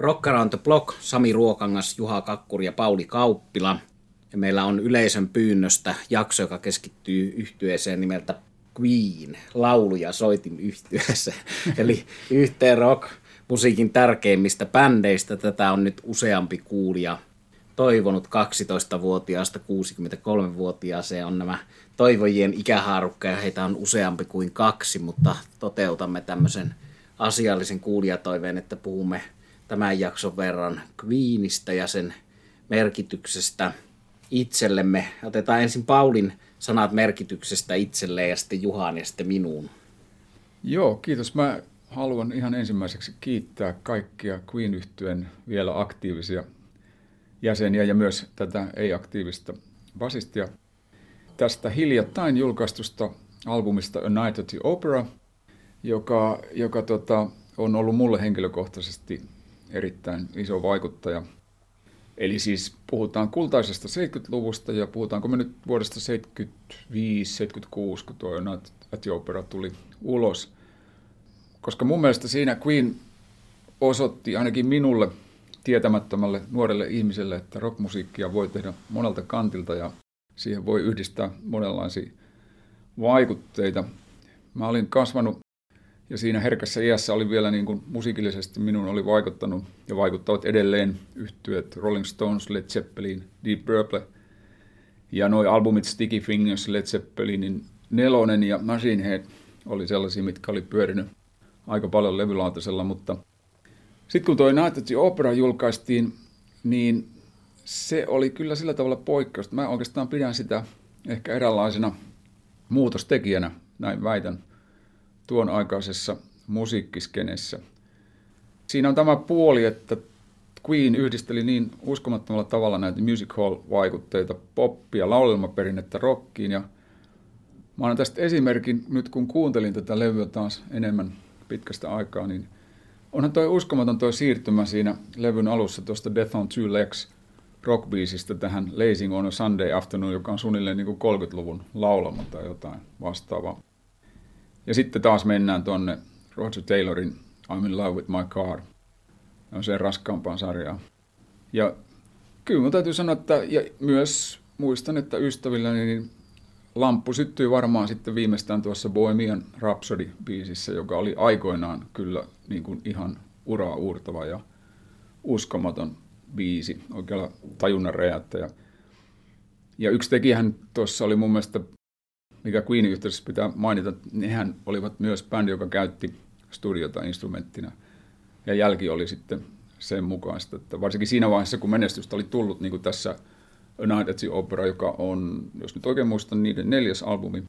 Rock Around the Block, Sami Ruokangas, Juha Kakkuri ja Pauli Kauppila. Ja meillä on yleisön pyynnöstä jakso, joka keskittyy yhtyeeseen nimeltä Queen, laulu- ja soitin yhtyeeseen. Eli yhteen rock musiikin tärkeimmistä bändeistä. Tätä on nyt useampi kuulija toivonut 12-vuotiaasta 63-vuotiaaseen on nämä toivojien ikähaarukka ja heitä on useampi kuin kaksi, mutta toteutamme tämmöisen asiallisen kuulijatoiveen, että puhumme tämän jakson verran Queenistä ja sen merkityksestä itsellemme. Otetaan ensin Paulin sanat merkityksestä itselleen ja sitten Juhan ja sitten minuun. Joo, kiitos. Mä haluan ihan ensimmäiseksi kiittää kaikkia queen yhtyen vielä aktiivisia jäseniä ja myös tätä ei-aktiivista basistia tästä hiljattain julkaistusta albumista A Night at the Opera, joka, joka tota, on ollut mulle henkilökohtaisesti erittäin iso vaikuttaja. Eli siis puhutaan kultaisesta 70-luvusta ja puhutaanko me nyt vuodesta 75-76, kun tuo Night Opera tuli ulos. Koska mun mielestä siinä Queen osoitti ainakin minulle tietämättömälle nuorelle ihmiselle, että rockmusiikkia voi tehdä monelta kantilta ja siihen voi yhdistää monenlaisia vaikutteita. Mä olin kasvanut ja siinä herkässä iässä oli vielä niin kuin musiikillisesti minun oli vaikuttanut ja vaikuttavat edelleen yhtyöt Rolling Stones, Led Zeppelin, Deep Purple ja noi albumit Sticky Fingers, Led Zeppelinin nelonen ja Machine Head oli sellaisia, mitkä oli pyörinyt aika paljon levylaatasella, mutta sitten kun toi Night at the Opera julkaistiin, niin se oli kyllä sillä tavalla poikkeus. Mä oikeastaan pidän sitä ehkä eräänlaisena muutostekijänä, näin väitän, tuon aikaisessa musiikkiskenessä. Siinä on tämä puoli, että Queen yhdisteli niin uskomattomalla tavalla näitä music hall-vaikutteita, poppia, laulelmaperinnettä rockiin. Ja mä annan tästä esimerkin nyt, kun kuuntelin tätä levyä taas enemmän pitkästä aikaa, niin onhan toi uskomaton toi siirtymä siinä levyn alussa tuosta Death on Two Legs – rockbiisistä tähän Lazing on a Sunday Afternoon, joka on suunnilleen niin kuin 30-luvun laulama tai jotain vastaavaa. Ja sitten taas mennään tuonne Roger Taylorin I'm in love with my car. On se raskaampaan sarjaa. Ja kyllä mun täytyy sanoa, että ja myös muistan, että ystävilläni niin lamppu syttyi varmaan sitten viimeistään tuossa Bohemian Rhapsody-biisissä, joka oli aikoinaan kyllä niin kuin ihan uraa uurtava ja uskomaton biisi, oikealla tajunnan räjäyttäjä. Ja yksi tekijähän tuossa oli mun mielestä, mikä Queenin yhteydessä pitää mainita, nehän olivat myös bändi, joka käytti studiota instrumenttina. Ja jälki oli sitten sen mukaista, että varsinkin siinä vaiheessa, kun menestystä oli tullut, niin kuin tässä Night at the Opera, joka on, jos nyt oikein muistan, niiden neljäs albumi,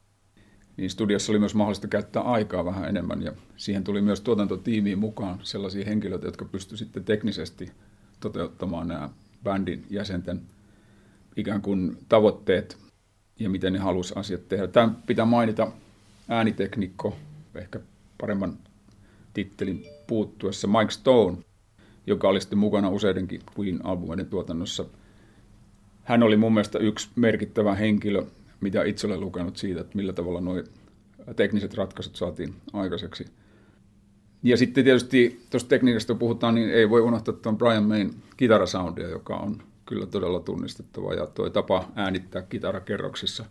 niin studiossa oli myös mahdollista käyttää aikaa vähän enemmän ja siihen tuli myös tuotantotiimiin mukaan sellaisia henkilöitä, jotka pystyivät sitten teknisesti toteuttamaan nämä bändin jäsenten ikään kuin tavoitteet ja miten ne halusi asiat tehdä. Tämä pitää mainita ääniteknikko, ehkä paremman tittelin puuttuessa, Mike Stone, joka oli sitten mukana useidenkin Queen-albumeiden tuotannossa. Hän oli mun mielestä yksi merkittävä henkilö, mitä itse olen lukenut siitä, että millä tavalla nuo tekniset ratkaisut saatiin aikaiseksi – ja sitten tietysti tuosta tekniikasta puhutaan, niin ei voi unohtaa tuon Brian Mayn kitarasoundia, joka on kyllä todella tunnistettava. Ja tuo tapa äänittää kitarakerroksissa,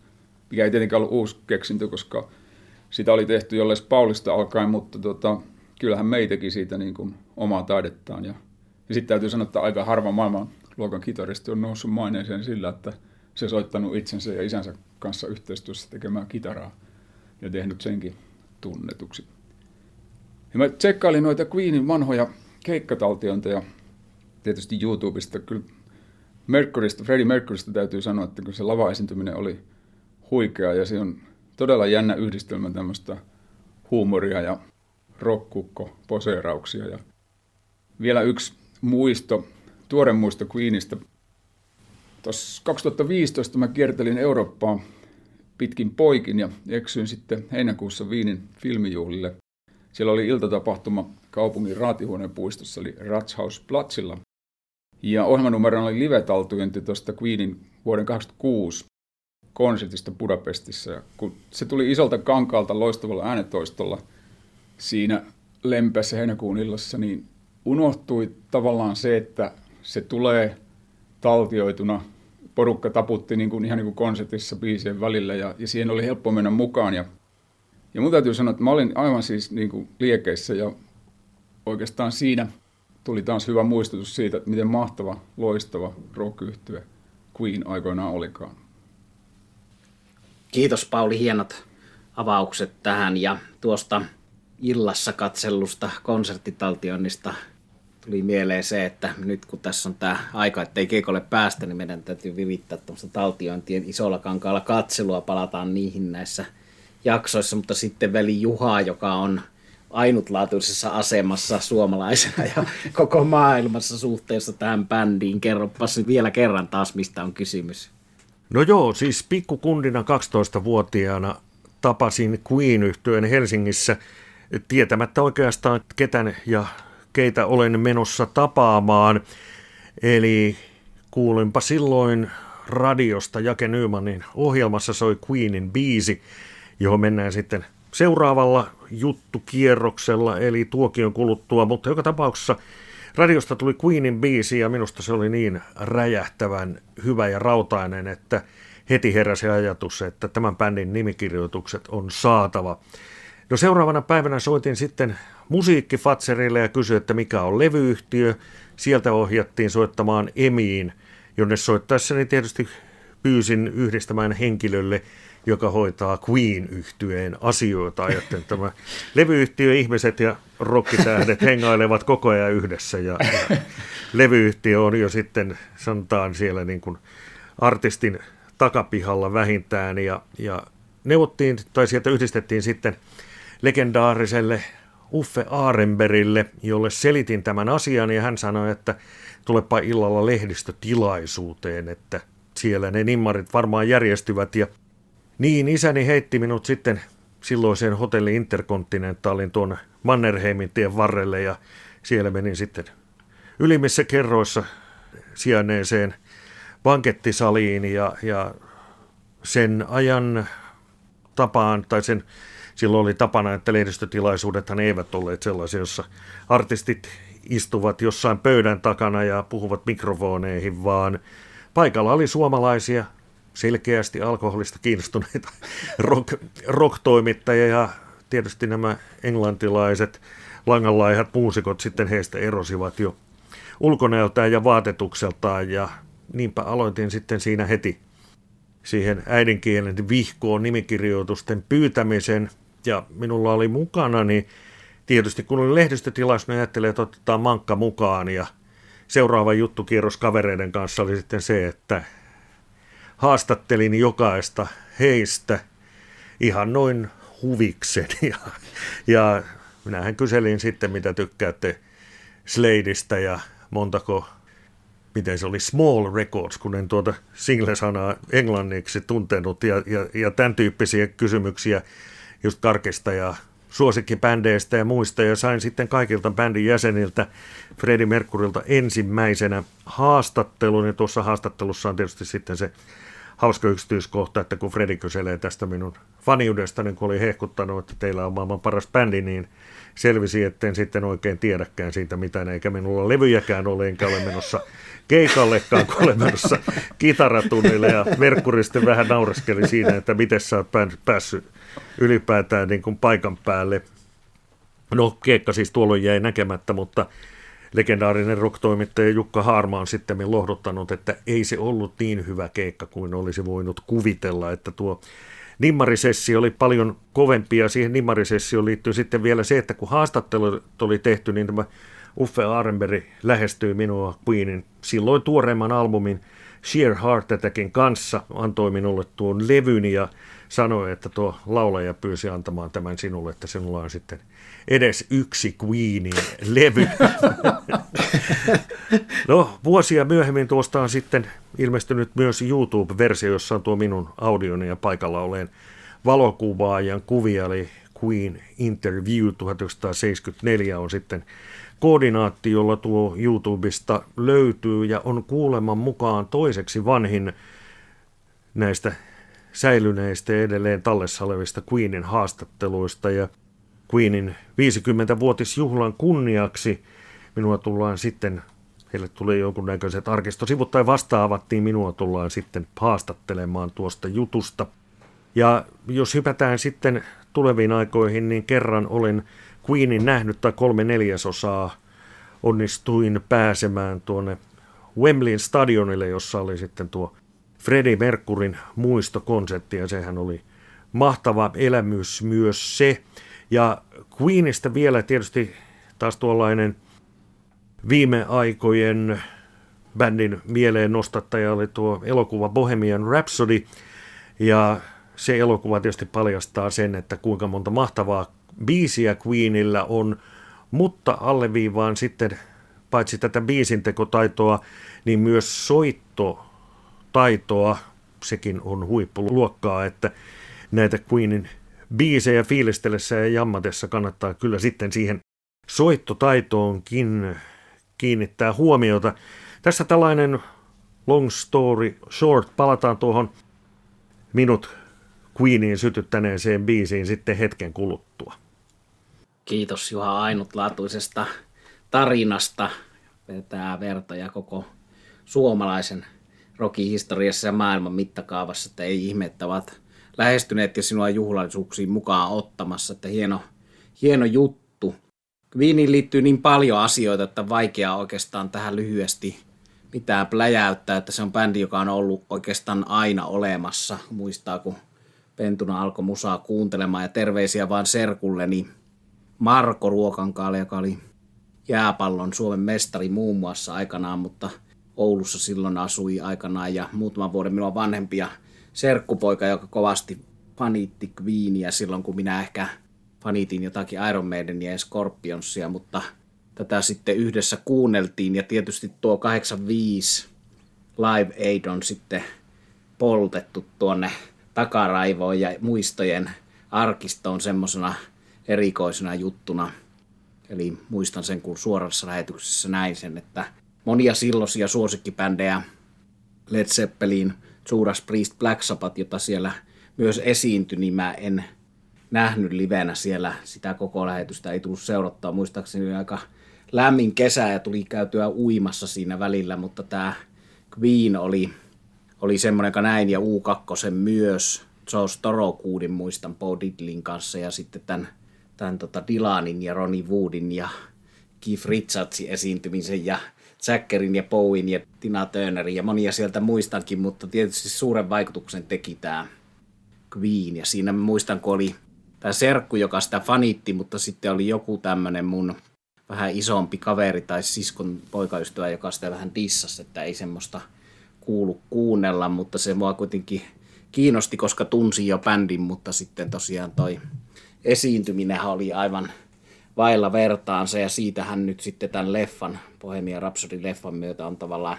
mikä ei tietenkään ollut uusi keksintö, koska sitä oli tehty jolles Paulista alkaen, mutta tota, kyllähän May teki siitä niin kuin omaa taidettaan. Ja, ja sitten täytyy sanoa, että aika harva maailman luokan kitaristi on noussut maineeseen sillä, että se soittanut itsensä ja isänsä kanssa yhteistyössä tekemään kitaraa ja tehnyt senkin tunnetuksi. Ja mä tsekkailin noita Queenin vanhoja keikkataltiointeja tietysti YouTubesta. Kyllä Mercurystä, Freddie Mercurystä täytyy sanoa, että kun se lava-esiintyminen oli huikea ja se on todella jännä yhdistelmä tämmöistä huumoria ja rokkukko poseerauksia. Ja vielä yksi muisto, tuore muisto Queenistä. Tuossa 2015 mä kiertelin Eurooppaa pitkin poikin ja eksyin sitten heinäkuussa Viinin filmijuhlille siellä oli iltatapahtuma kaupungin raatihuoneen puistossa, eli Platzilla. Ja ohjelmanumeron oli live-taltujointi tuosta Queenin vuoden 2006 konsertista Budapestissa. Ja kun se tuli isolta kankaalta loistavalla äänetoistolla siinä lempeässä heinäkuun illassa, niin unohtui tavallaan se, että se tulee taltioituna. Porukka taputti niin kuin, ihan niin kuin konsertissa biisien välillä ja, ja siihen oli helppo mennä mukaan. Ja, ja mun täytyy sanoa, että mä olin aivan siis niin kuin liekeissä ja oikeastaan siinä tuli taas hyvä muistutus siitä, että miten mahtava, loistava rock Queen aikoinaan olikaan. Kiitos Pauli, hienot avaukset tähän. Ja tuosta illassa katsellusta konserttitaltioinnista tuli mieleen se, että nyt kun tässä on tämä aika, ettei keikolle päästä, niin meidän täytyy virittää tuommoista taltiointien isolla kankaalla katselua, palataan niihin näissä jaksoissa, mutta sitten veli Juha, joka on ainutlaatuisessa asemassa suomalaisena ja koko maailmassa suhteessa tähän bändiin. Kerropas vielä kerran taas, mistä on kysymys. No joo, siis pikkukundina 12-vuotiaana tapasin queen yhtyeen Helsingissä tietämättä oikeastaan ketän ja keitä olen menossa tapaamaan. Eli kuulinpa silloin radiosta Jake Nymanin ohjelmassa soi Queenin biisi, johon mennään sitten seuraavalla juttukierroksella, eli tuokion kuluttua, mutta joka tapauksessa radiosta tuli Queenin biisi ja minusta se oli niin räjähtävän hyvä ja rautainen, että heti heräsi ajatus, että tämän bändin nimikirjoitukset on saatava. No seuraavana päivänä soitin sitten musiikkifatserille ja kysyin, että mikä on levyyhtiö. Sieltä ohjattiin soittamaan Emiin, jonne soittaessani tietysti pyysin yhdistämään henkilölle, joka hoitaa queen yhtyeen asioita. Ajattelin, että tämä levyyhtiö ihmiset ja rokkitähdet hengailevat koko ajan yhdessä ja, ja levyyhtiö on jo sitten, sanotaan siellä niin kuin artistin takapihalla vähintään ja, ja neuvottiin, tai sieltä yhdistettiin sitten legendaariselle Uffe Aarenberille, jolle selitin tämän asian ja hän sanoi, että tulepa illalla lehdistötilaisuuteen, että siellä ne nimmarit varmaan järjestyvät ja niin isäni heitti minut sitten silloiseen hotelli Intercontinentalin tuon Mannerheimin tien varrelle ja siellä menin sitten ylimmissä kerroissa sijainneeseen bankettisaliin ja, ja sen ajan tapaan tai sen silloin oli tapana, että lehdistötilaisuudethan eivät olleet sellaisia, jossa artistit istuvat jossain pöydän takana ja puhuvat mikrofoneihin, vaan. Paikalla oli suomalaisia selkeästi alkoholista kiinnostuneita rock, rock-toimittajia ja tietysti nämä englantilaiset langanlaihat muusikot sitten heistä erosivat jo ulkonäöltään ja vaatetukseltaan ja niinpä aloitin sitten siinä heti siihen äidinkielen vihkoon nimikirjoitusten pyytämisen ja minulla oli mukana, niin tietysti kun oli lehdistötilaus, niin ajattelin, että otetaan mankka mukaan ja seuraava juttukierros kavereiden kanssa oli sitten se, että haastattelin jokaista heistä ihan noin huviksen ja, ja minähän kyselin sitten, mitä tykkäätte Sladeista ja montako, miten se oli, Small Records, kun en tuota single-sanaa englanniksi tuntenut. Ja, ja, ja tämän tyyppisiä kysymyksiä just karkista ja suosikkibändeistä ja muista. Ja sain sitten kaikilta bändin jäseniltä Freddie Mercurilta ensimmäisenä haastattelun. Ja tuossa haastattelussa on tietysti sitten se hauska yksityiskohta, että kun Fredi kyselee tästä minun faniudesta, niin kun oli hehkuttanut, että teillä on maailman paras bändi, niin selvisi, etten sitten oikein tiedäkään siitä mitään, eikä minulla levyjäkään ole, enkä ole menossa keikallekaan, kun olen menossa kitaratunnille, ja Merkuri sitten vähän naureskeli siinä, että miten sä oot päässyt ylipäätään niin kuin paikan päälle. No, keikka siis tuolloin jäi näkemättä, mutta legendaarinen rock-toimittaja Jukka Haarma on sitten lohduttanut, että ei se ollut niin hyvä keikka kuin olisi voinut kuvitella, että tuo nimmarisessio oli paljon kovempi ja siihen nimmarisessioon liittyy sitten vielä se, että kun haastattelut oli tehty, niin tämä Uffe Arenberg lähestyi minua Queenin silloin tuoreimman albumin Sheer Heart Attackin kanssa, antoi minulle tuon levyn ja sanoi, että tuo laulaja pyysi antamaan tämän sinulle, että sinulla on sitten edes yksi Queenin levy. no, vuosia myöhemmin tuosta on sitten ilmestynyt myös YouTube-versio, jossa on tuo minun audioni ja paikalla olen valokuvaajan kuvia, eli Queen Interview 1974 on sitten koordinaatti, jolla tuo YouTubesta löytyy ja on kuuleman mukaan toiseksi vanhin näistä säilyneistä ja edelleen tallessa olevista Queenin haastatteluista ja Queenin 50-vuotisjuhlan kunniaksi minua tullaan sitten, heille tuli jonkunnäköiset arkistosivut tai vastaavat, niin minua tullaan sitten haastattelemaan tuosta jutusta. Ja jos hypätään sitten tuleviin aikoihin, niin kerran olen Queenin nähnyt tai kolme neljäsosaa onnistuin pääsemään tuonne Wembleyn stadionille, jossa oli sitten tuo Freddie Mercurin muistokonsertti ja sehän oli mahtava elämys myös se. Ja Queenista vielä tietysti taas tuollainen viime aikojen bändin mieleen nostattaja oli tuo elokuva Bohemian Rhapsody. Ja se elokuva tietysti paljastaa sen, että kuinka monta mahtavaa biisiä Queenillä on, mutta alleviivaan sitten paitsi tätä biisintekotaitoa, niin myös soittotaitoa, sekin on huippuluokkaa, että näitä Queenin biisejä fiilistellessä ja jammatessa kannattaa kyllä sitten siihen soittotaitoonkin kiinnittää huomiota. Tässä tällainen long story short, palataan tuohon minut Queeniin sytyttäneeseen biisiin sitten hetken kuluttua. Kiitos Juha ainutlaatuisesta tarinasta. Vetää vertoja koko suomalaisen rokihistoriassa ja maailman mittakaavassa, että ei ihme, että ovat lähestyneet ja sinua juhlallisuuksiin mukaan ottamassa, että hieno, hieno juttu. Viiniin liittyy niin paljon asioita, että vaikea oikeastaan tähän lyhyesti mitään pläjäyttää, että se on bändi, joka on ollut oikeastaan aina olemassa. Muistaa, kun Pentuna alkoi musaa kuuntelemaan ja terveisiä vaan serkulleni Marko Ruokankaalle, joka oli jääpallon Suomen mestari muun muassa aikanaan, mutta Oulussa silloin asui aikanaan ja muutaman vuoden minua vanhempia serkkupoika, joka kovasti faniitti Queenia silloin, kun minä ehkä fanitin jotakin Iron Maidenia ja Scorpionsia, mutta tätä sitten yhdessä kuunneltiin ja tietysti tuo 85 Live Aid on sitten poltettu tuonne takaraivoon ja muistojen arkistoon semmoisena erikoisena juttuna. Eli muistan sen, kun suorassa lähetyksessä näin sen, että monia silloisia suosikkibändejä, Led Zeppelin, Judas Priest, Black Sabbath, jota siellä myös esiintyi, niin mä en nähnyt livenä siellä sitä koko lähetystä, ei tullut seurattua. Muistaakseni aika lämmin kesä ja tuli käytyä uimassa siinä välillä, mutta tämä Queen oli, oli semmoinen, joka näin, ja U2 myös. Joe Storokuudin muistan Bo Diddlin kanssa ja sitten tämän tämän tota Dylanin ja Ronnie Woodin ja Keith Richardsin esiintymisen ja Zackerin ja Bowen ja Tina Turnerin ja monia sieltä muistankin, mutta tietysti suuren vaikutuksen teki tämä Queen. Ja siinä muistan, kun oli tämä serkku, joka sitä fanitti, mutta sitten oli joku tämmöinen mun vähän isompi kaveri tai siskon poikaystävä, joka sitä vähän dissasi, että ei semmoista kuulu kuunnella, mutta se mua kuitenkin kiinnosti, koska tunsin jo bändin, mutta sitten tosiaan toi esiintyminen oli aivan vailla vertaansa ja siitähän nyt sitten tämän leffan, Bohemian Rhapsody-leffan myötä on tavallaan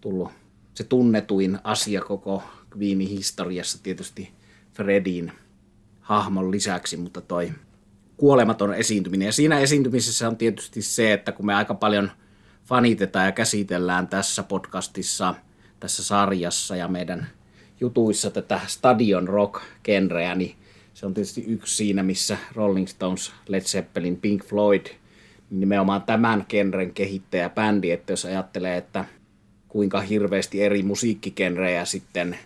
tullut se tunnetuin asia koko Queenin historiassa tietysti Fredin hahmon lisäksi, mutta toi kuolematon esiintyminen. Ja siinä esiintymisessä on tietysti se, että kun me aika paljon fanitetaan ja käsitellään tässä podcastissa, tässä sarjassa ja meidän jutuissa tätä stadion rock-genreä, niin se on tietysti yksi siinä, missä Rolling Stones, Led Zeppelin, Pink Floyd, nimenomaan tämän genren kehittäjä bändi, että jos ajattelee, että kuinka hirveästi eri musiikkigenrejä sitten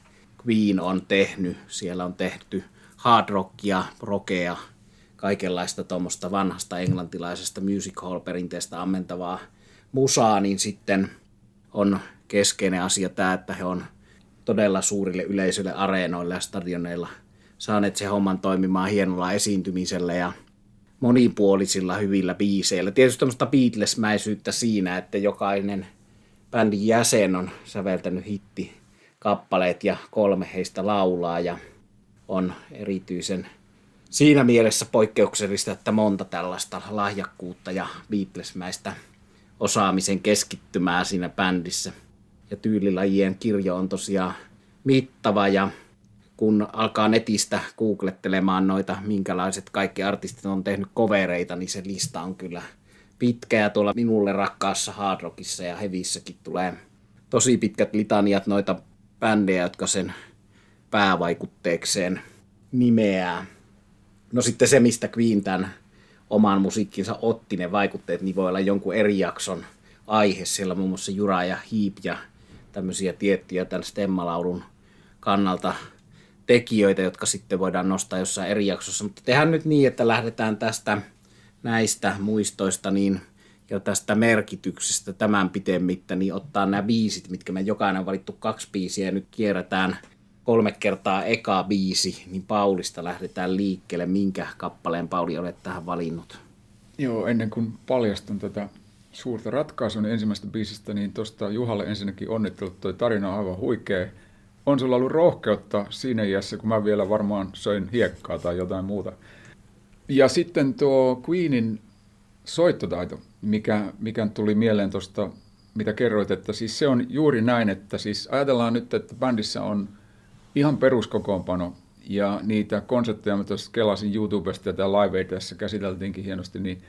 Queen on tehnyt, siellä on tehty hard rockia, rockea, kaikenlaista tuommoista vanhasta englantilaisesta music hall perinteestä ammentavaa musaa, niin sitten on keskeinen asia tämä, että he on todella suurille yleisöille areenoille ja stadioneilla – saaneet se homman toimimaan hienolla esiintymisellä ja monipuolisilla hyvillä biiseillä. Tietysti tämmöistä Beatles-mäisyyttä siinä, että jokainen bändin jäsen on säveltänyt hitti kappaleet ja kolme heistä laulaa ja on erityisen siinä mielessä poikkeuksellista, että monta tällaista lahjakkuutta ja Beatles-mäistä osaamisen keskittymää siinä bändissä. Ja tyylilajien kirjo on tosiaan mittava ja kun alkaa netistä googlettelemaan noita, minkälaiset kaikki artistit on tehnyt kovereita, niin se lista on kyllä pitkä ja tuolla minulle rakkaassa hard rockissa ja hevissäkin tulee tosi pitkät litaniat noita bändejä, jotka sen päävaikutteekseen nimeää. No sitten se, mistä Queen tämän oman musiikkinsa otti ne vaikutteet, niin voi olla jonkun eri jakson aihe. Siellä muun muassa Jura ja Hiip ja tämmöisiä tiettyjä tämän stemmalaulun kannalta tekijöitä, jotka sitten voidaan nostaa jossain eri jaksossa. Mutta tehdään nyt niin, että lähdetään tästä näistä muistoista niin ja tästä merkityksestä tämän pitemmittä, niin ottaa nämä biisit, mitkä me jokainen on valittu kaksi biisiä ja nyt kierretään kolme kertaa eka biisi, niin Paulista lähdetään liikkeelle. Minkä kappaleen Pauli olet tähän valinnut? Joo, ennen kuin paljastan tätä suurta ratkaisua niin ensimmäisestä biisistä, niin tuosta Juhalle ensinnäkin onnittelut, toi tarina on aivan huikea. On sulla ollut rohkeutta siinä iässä, kun mä vielä varmaan söin hiekkaa tai jotain muuta. Ja sitten tuo Queenin soittotaito, mikä, mikä tuli mieleen tuosta, mitä kerroit, että siis se on juuri näin, että siis ajatellaan nyt, että bändissä on ihan peruskokoonpano ja niitä konsepteja, tuossa kelasin YouTubesta ja tämä Live tässä käsiteltiinkin hienosti, niin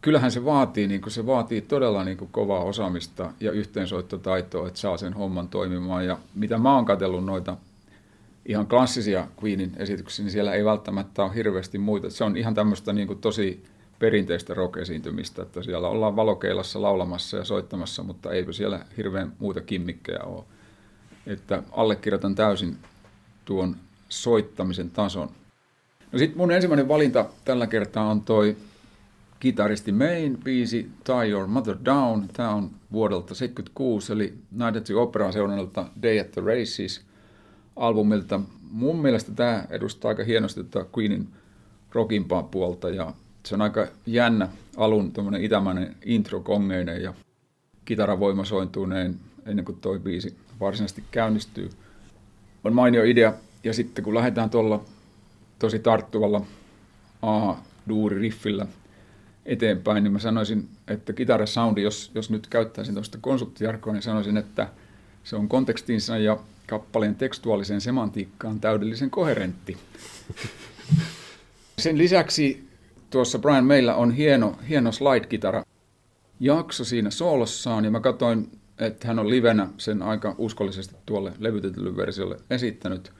kyllähän se vaatii, niin se vaatii todella niin kovaa osaamista ja yhteensoittotaitoa, että saa sen homman toimimaan. Ja mitä mä oon katsellut noita ihan klassisia Queenin esityksiä, niin siellä ei välttämättä ole hirveästi muita. Se on ihan tämmöistä niin tosi perinteistä rock-esiintymistä, että siellä ollaan valokeilassa laulamassa ja soittamassa, mutta eipä siellä hirveän muita kimmikkejä ole. Että allekirjoitan täysin tuon soittamisen tason. No sitten mun ensimmäinen valinta tällä kertaa on toi kitaristi Main biisi Tie Your Mother Down. Tämä on vuodelta 76, eli Night at the Opera seurannalta Day at the Races albumilta. Mun mielestä tämä edustaa aika hienosti tätä Queenin rockimpaa puolta ja se on aika jännä alun tuommoinen itämäinen intro kongeinen ja kitaravoimasointuneen ennen kuin toi biisi varsinaisesti käynnistyy. On mainio idea ja sitten kun lähdetään tuolla tosi tarttuvalla A-duuri riffillä eteenpäin, niin mä sanoisin, että kitarasoundi, jos, jos nyt käyttäisin tuosta konsulttijarkoa, niin sanoisin, että se on kontekstinsa ja kappaleen tekstuaaliseen semantiikkaan täydellisen koherentti. Sen lisäksi tuossa Brian meillä on hieno, hieno slide-kitara jakso siinä soolossaan, ja mä katsoin, että hän on livenä sen aika uskollisesti tuolle levytetylle versiolle esittänyt.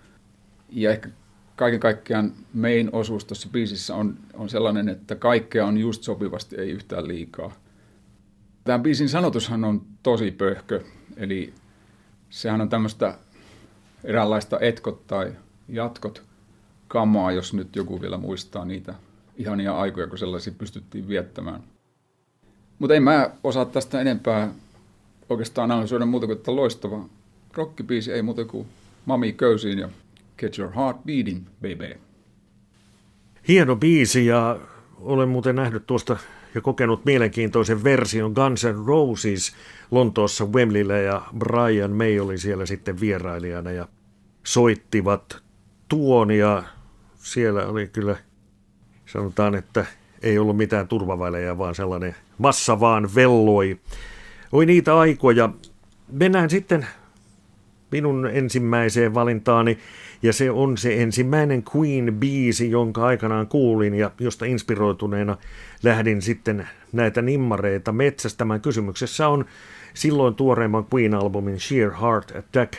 Ja ehkä kaiken kaikkiaan main osuus tuossa biisissä on, on sellainen, että kaikkea on just sopivasti, ei yhtään liikaa. Tämä biisin sanotushan on tosi pöhkö, eli sehän on tämmöistä eräänlaista etkot tai jatkot kamaa, jos nyt joku vielä muistaa niitä ihania aikoja, kun sellaisia pystyttiin viettämään. Mutta en mä osaa tästä enempää oikeastaan analysoida muuta kuin, että loistava rockibiisi, ei muuta kuin Mami Köysiin ja Get Your Heart Beating, baby. Hieno biisi ja olen muuten nähnyt tuosta ja kokenut mielenkiintoisen version Guns N' Roses Lontoossa Wembleyllä ja Brian May oli siellä sitten vierailijana ja soittivat tuon ja siellä oli kyllä sanotaan, että ei ollut mitään turvavälejä, vaan sellainen massa vaan velloi. Oi niitä aikoja. Mennään sitten minun ensimmäiseen valintaani, ja se on se ensimmäinen Queen-biisi, jonka aikanaan kuulin ja josta inspiroituneena lähdin sitten näitä nimmareita metsästämään. Kysymyksessä on silloin tuoreimman Queen-albumin Sheer Heart Attack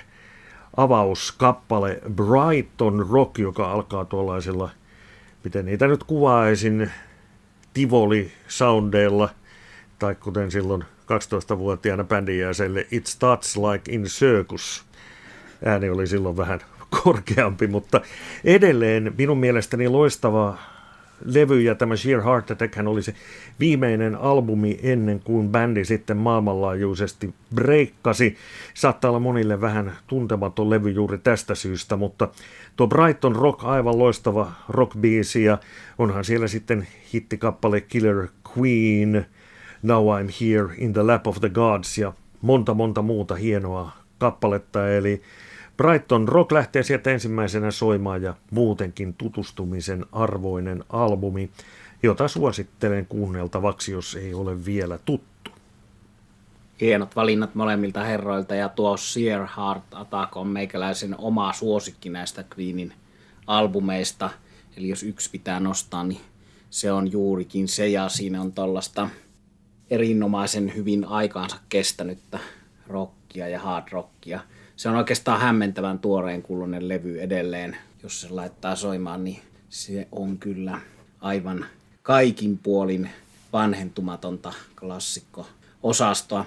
avauskappale Brighton Rock, joka alkaa tuollaisella – miten niitä nyt kuvaisin, Tivoli-soundeilla, tai kuten silloin 12-vuotiaana bändin jäselle It Starts Like in Circus. Ääni oli silloin vähän korkeampi, mutta edelleen minun mielestäni loistava levy ja tämä Sheer Heart Attack oli se viimeinen albumi ennen kuin bändi sitten maailmanlaajuisesti breikkasi. Saattaa olla monille vähän tuntematon levy juuri tästä syystä, mutta tuo Brighton Rock aivan loistava rockbiisi ja onhan siellä sitten hittikappale Killer Queen, Now I'm Here in the Lap of the Gods ja monta monta muuta hienoa kappaletta, eli Brighton Rock lähtee sieltä ensimmäisenä soimaan ja muutenkin tutustumisen arvoinen albumi, jota suosittelen kuunneltavaksi, jos ei ole vielä tuttu. Hienot valinnat molemmilta herroilta ja tuo Sear Heart Attack on meikäläisen oma suosikki näistä Queenin albumeista. Eli jos yksi pitää nostaa, niin se on juurikin se ja siinä on tällaista erinomaisen hyvin aikaansa kestänyttä rockia ja hard rockia – se on oikeastaan hämmentävän tuoreen kuulunen levy edelleen. Jos se laittaa soimaan, niin se on kyllä aivan kaikin puolin vanhentumatonta klassikko-osastoa.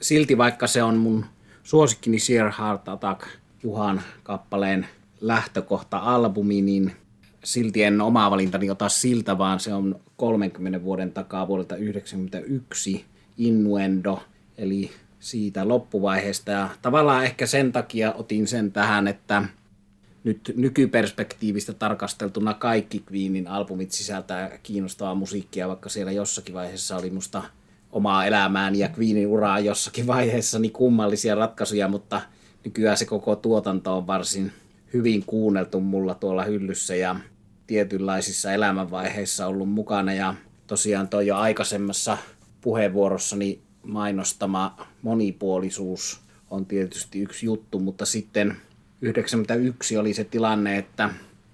Silti vaikka se on mun suosikkini Sheer Heart Attack Juhan kappaleen lähtökohta-albumi, niin silti en omaa valintani ota siltä, vaan se on 30 vuoden takaa vuodelta 1991 Innuendo, eli siitä loppuvaiheesta. Ja tavallaan ehkä sen takia otin sen tähän, että nyt nykyperspektiivistä tarkasteltuna kaikki Queenin albumit sisältää kiinnostavaa musiikkia, vaikka siellä jossakin vaiheessa oli musta omaa elämääni ja Queenin uraa jossakin vaiheessa niin kummallisia ratkaisuja, mutta nykyään se koko tuotanto on varsin hyvin kuunneltu mulla tuolla hyllyssä ja tietynlaisissa elämänvaiheissa ollut mukana ja tosiaan toi jo aikaisemmassa puheenvuorossani mainostama monipuolisuus on tietysti yksi juttu, mutta sitten 91 oli se tilanne, että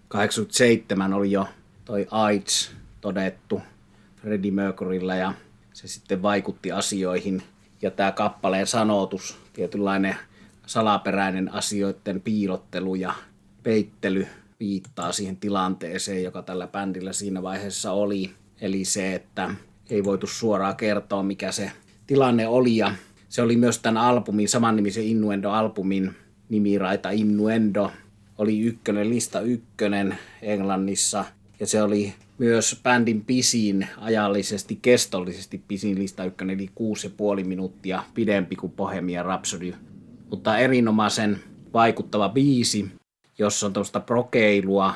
87 oli jo toi AIDS todettu Freddie Mercurylla ja se sitten vaikutti asioihin. Ja tämä kappaleen sanotus, tietynlainen salaperäinen asioiden piilottelu ja peittely viittaa siihen tilanteeseen, joka tällä bändillä siinä vaiheessa oli. Eli se, että ei voitu suoraan kertoa, mikä se tilanne oli. Ja se oli myös tämän albumin, samannimisen Innuendo-albumin nimiraita Innuendo. Oli ykkönen, lista ykkönen Englannissa. Ja se oli myös bändin pisin, ajallisesti, kestollisesti pisin lista ykkönen, eli kuusi ja puoli minuuttia pidempi kuin Bohemian Rhapsody. Mutta erinomaisen vaikuttava biisi, jossa on tuosta prokeilua.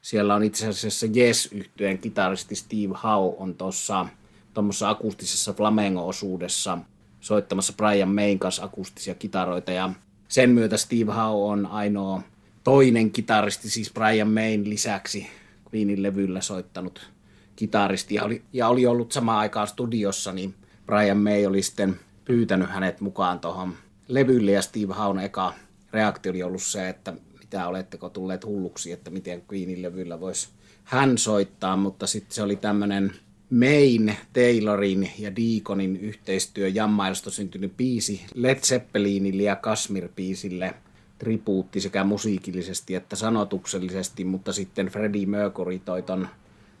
Siellä on itse asiassa yes yhtyeen kitaristi Steve Howe on tuossa tuommoisessa akustisessa flamengo-osuudessa soittamassa Brian Mayn kanssa akustisia kitaroita. Ja sen myötä Steve Howe on ainoa toinen kitaristi, siis Brian Mayn lisäksi Queenin levyllä soittanut kitaristi. Ja oli, ja oli ollut samaan aikaan studiossa, niin Brian May oli sitten pyytänyt hänet mukaan tuohon levylle. Ja Steve Haun eka reaktio oli ollut se, että mitä oletteko tulleet hulluksi, että miten Queenin levyllä voisi hän soittaa, mutta sitten se oli tämmöinen Main, Taylorin ja Deaconin yhteistyö jammailusta syntynyt biisi Led Zeppelinille ja Kasmir-biisille tribuutti sekä musiikillisesti että sanotuksellisesti, mutta sitten Freddie Mercury toi ton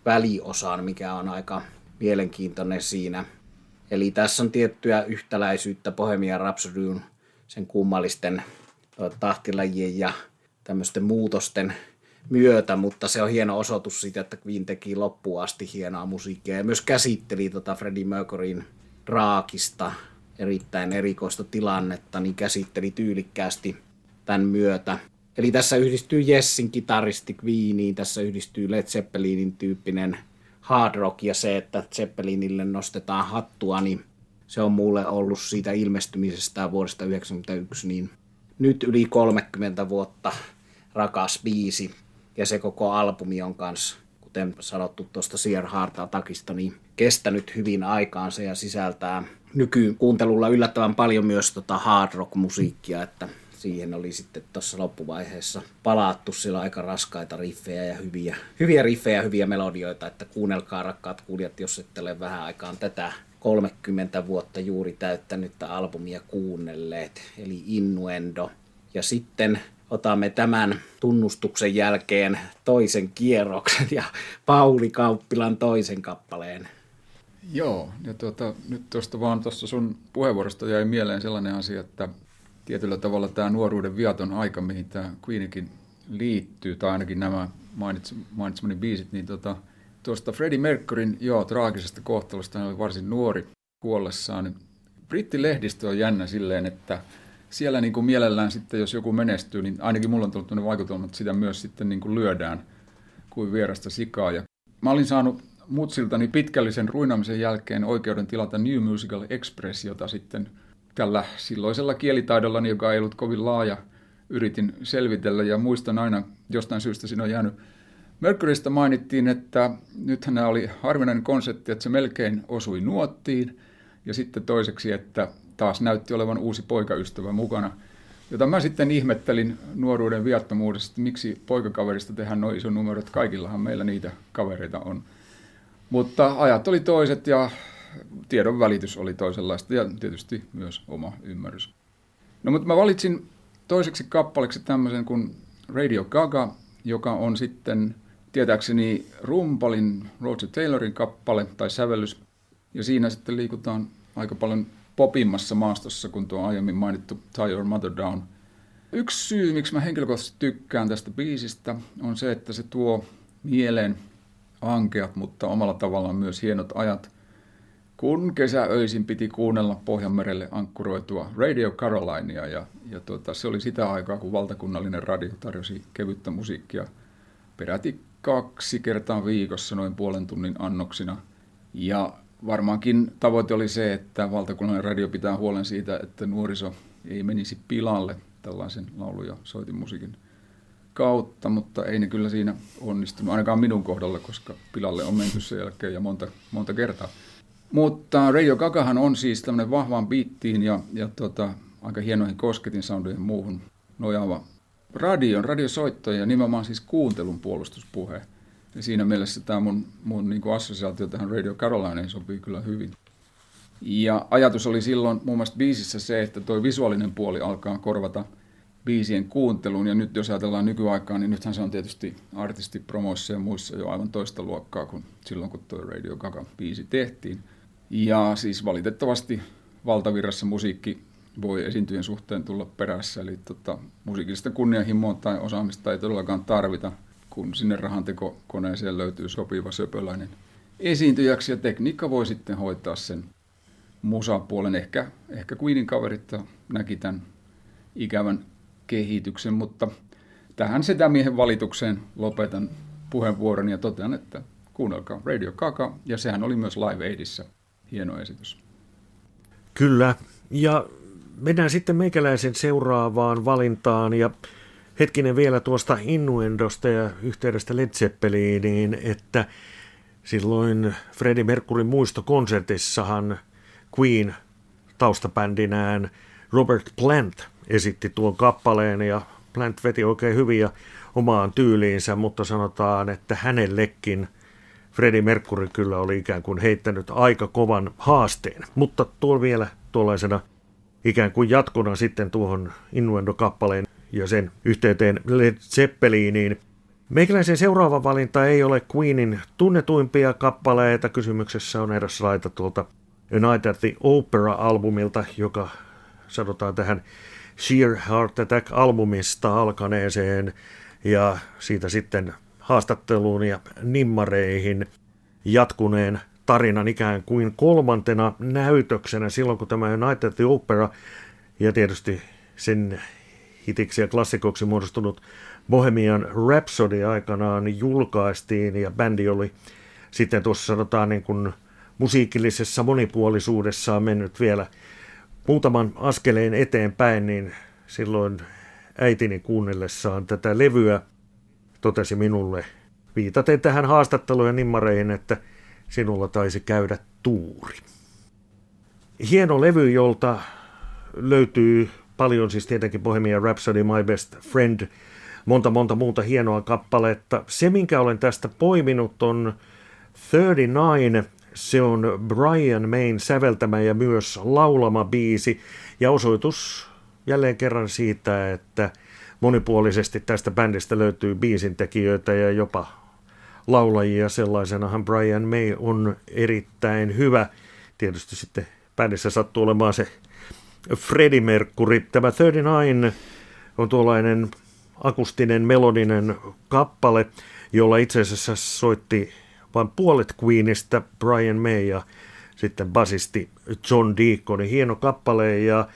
väliosan, mikä on aika mielenkiintoinen siinä. Eli tässä on tiettyä yhtäläisyyttä Bohemian Rhapsodyn sen kummallisten tahtilajien ja tämmöisten muutosten myötä, mutta se on hieno osoitus siitä, että Queen teki loppuun asti hienoa musiikkia ja myös käsitteli tota Freddie Mercuryn raakista erittäin erikoista tilannetta, niin käsitteli tyylikkäästi tämän myötä. Eli tässä yhdistyy Jessin kitaristi Queeniin, tässä yhdistyy Led Zeppelinin tyyppinen hard rock ja se, että Zeppelinille nostetaan hattua, niin se on mulle ollut siitä ilmestymisestä vuodesta 1991, niin nyt yli 30 vuotta rakas biisi. Ja se koko albumi on kanssa, kuten sanottu tuosta Sear Heart Attackista, niin kestänyt hyvin aikaansa ja sisältää nykykuuntelulla yllättävän paljon myös tota hard rock musiikkia, että siihen oli sitten tuossa loppuvaiheessa palattu sillä aika raskaita riffejä ja hyviä, hyviä riffejä ja hyviä melodioita, että kuunnelkaa rakkaat kuulijat, jos ette ole vähän aikaan tätä 30 vuotta juuri täyttänyttä albumia kuunnelleet, eli Innuendo. Ja sitten otamme tämän tunnustuksen jälkeen toisen kierroksen ja Pauli Kauppilan toisen kappaleen. Joo, ja tuota, nyt tuosta vaan tuossa sun puheenvuorosta jäi mieleen sellainen asia, että tietyllä tavalla tämä nuoruuden viaton aika, mihin tämä Queenikin liittyy, tai ainakin nämä mainits, mainitsemani biisit, niin tota, tuosta Freddie Mercuryn joo, traagisesta kohtalosta, hän oli varsin nuori kuollessaan. Brittilehdistö on jännä silleen, että siellä niin kuin mielellään sitten, jos joku menestyy, niin ainakin mulla on tullut vaikutelma, että sitä myös sitten niin kuin lyödään kuin vierasta sikaa. Ja mä olin saanut mutsiltani pitkällisen ruinaamisen jälkeen oikeuden tilata New Musical Express, jota sitten tällä silloisella kielitaidollani, joka ei ollut kovin laaja, yritin selvitellä ja muistan aina, jostain syystä siinä on jäänyt Mercurystä mainittiin, että nythän nämä oli harvinainen konsepti, että se melkein osui nuottiin. Ja sitten toiseksi, että taas näytti olevan uusi poikaystävä mukana, jota mä sitten ihmettelin nuoruuden viattomuudesta, että miksi poikakaverista tehdään noin iso numero, että kaikillahan meillä niitä kavereita on. Mutta ajat oli toiset ja tiedon välitys oli toisenlaista ja tietysti myös oma ymmärrys. No mutta mä valitsin toiseksi kappaleeksi tämmöisen kuin Radio Gaga, joka on sitten tietääkseni rumpalin Roger Taylorin kappale tai sävellys. Ja siinä sitten liikutaan aika paljon popimmassa maastossa kuin tuo aiemmin mainittu Tie Your Mother Down. Yksi syy, miksi mä henkilökohtaisesti tykkään tästä biisistä, on se, että se tuo mieleen ankeat, mutta omalla tavallaan myös hienot ajat, kun kesäöisin piti kuunnella Pohjanmerelle ankkuroitua Radio Carolinea ja, ja tuota, se oli sitä aikaa, kun valtakunnallinen radio tarjosi kevyttä musiikkia peräti kaksi kertaa viikossa noin puolen tunnin annoksina. Ja varmaankin tavoite oli se, että valtakunnallinen radio pitää huolen siitä, että nuoriso ei menisi pilalle tällaisen laulu- ja soitinmusiikin kautta, mutta ei ne kyllä siinä onnistunut, ainakaan minun kohdalla, koska pilalle on menty sen jälkeen ja monta, monta kertaa. Mutta Radio Gagahan on siis tämmöinen vahvaan biittiin ja, ja tota, aika hienoihin kosketin sounduihin muuhun nojaava radion, radiosoittoja ja nimenomaan siis kuuntelun puolustuspuhe. Siinä mielessä tämä mun, mun niin assosiaatio tähän Radio Carolineen sopii kyllä hyvin. Ja ajatus oli silloin muun muassa biisissä se, että tuo visuaalinen puoli alkaa korvata biisien kuuntelun. Ja nyt jos ajatellaan nykyaikaa, niin nythän se on tietysti artistipromoissa ja muissa jo aivan toista luokkaa kuin silloin, kun tuo Radio Gaga-biisi tehtiin. Ja siis valitettavasti valtavirrassa musiikki voi esiintyjen suhteen tulla perässä. Eli tota, musiikillista kunnianhimoa tai osaamista ei todellakaan tarvita, kun sinne rahantekokoneeseen löytyy sopiva söpöläinen esiintyjäksi ja tekniikka voi sitten hoitaa sen musapuolen. Ehkä, ehkä Queenin kaverit näki tämän ikävän kehityksen, mutta tähän sitä miehen valitukseen lopetan puheenvuoron ja totean, että kuunnelkaa Radio Kaka ja sehän oli myös Live Aidissä hieno esitys. Kyllä, ja mennään sitten meikäläisen seuraavaan valintaan ja hetkinen vielä tuosta Innuendosta ja yhteydestä Led Zeppeliniin, että silloin Freddie Mercuryn muistokonsertissahan Queen taustabändinään Robert Plant esitti tuon kappaleen ja Plant veti oikein hyvin ja omaan tyyliinsä, mutta sanotaan, että hänellekin Freddie Mercury kyllä oli ikään kuin heittänyt aika kovan haasteen, mutta tuo vielä tuollaisena ikään kuin jatkona sitten tuohon Innuendo-kappaleen ja sen yhteyteen Led Zeppeliniin. Meikäläisen seuraava valinta ei ole Queenin tunnetuimpia kappaleita. Kysymyksessä on eräs laita tuolta United the Opera-albumilta, joka sanotaan tähän Sheer Heart Attack-albumista alkaneeseen ja siitä sitten haastatteluun ja nimmareihin jatkuneen tarinan ikään kuin kolmantena näytöksenä silloin, kun tämä United the Opera ja tietysti sen hitiksi ja klassikoksi muodostunut Bohemian Rhapsody aikanaan julkaistiin ja bändi oli sitten tuossa sanotaan niin kuin musiikillisessa monipuolisuudessaan mennyt vielä muutaman askeleen eteenpäin, niin silloin äitini kuunnellessaan tätä levyä totesi minulle, viitaten tähän haastattelujen nimmareihin, että sinulla taisi käydä tuuri. Hieno levy, jolta löytyy paljon siis tietenkin Bohemian Rhapsody, My Best Friend, monta monta muuta hienoa kappaletta. Se, minkä olen tästä poiminut, on 39. Se on Brian Mayn säveltämä ja myös laulama biisi ja osoitus jälleen kerran siitä, että monipuolisesti tästä bändistä löytyy biisintekijöitä ja jopa laulajia. Sellaisenahan Brian May on erittäin hyvä. Tietysti sitten bändissä sattuu olemaan se Freddie Mercury. Tämä 39 on tuollainen akustinen, melodinen kappale, jolla itse asiassa soitti vain puolet Queenista Brian May ja sitten basisti John Deacon. Hieno kappale ja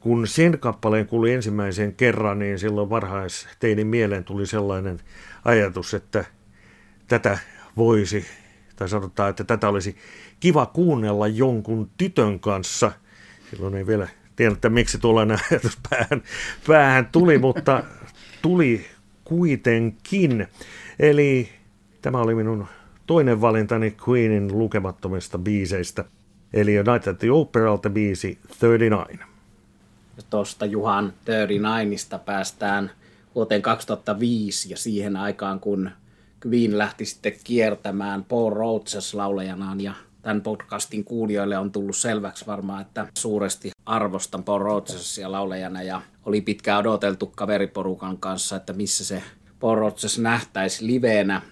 kun sen kappaleen kuuli ensimmäisen kerran, niin silloin varhaisteinin mieleen tuli sellainen ajatus, että tätä voisi, tai sanotaan, että tätä olisi kiva kuunnella jonkun tytön kanssa. Silloin ei vielä tiedä, että miksi tuollainen ajatus päähän, päähän tuli, mutta tuli kuitenkin. Eli tämä oli minun toinen valintani Queenin lukemattomista biiseistä, eli United the Operalta biisi 39. Tuosta Juhan 39 päästään vuoteen 2005 ja siihen aikaan, kun Queen lähti sitten kiertämään Paul Rhodes laulajanaan ja tämän podcastin kuulijoille on tullut selväksi varmaan, että suuresti arvostan Paul Rhodesia laulajana ja oli pitkään odoteltu kaveriporukan kanssa, että missä se Paul Rhodes nähtäisi liveenä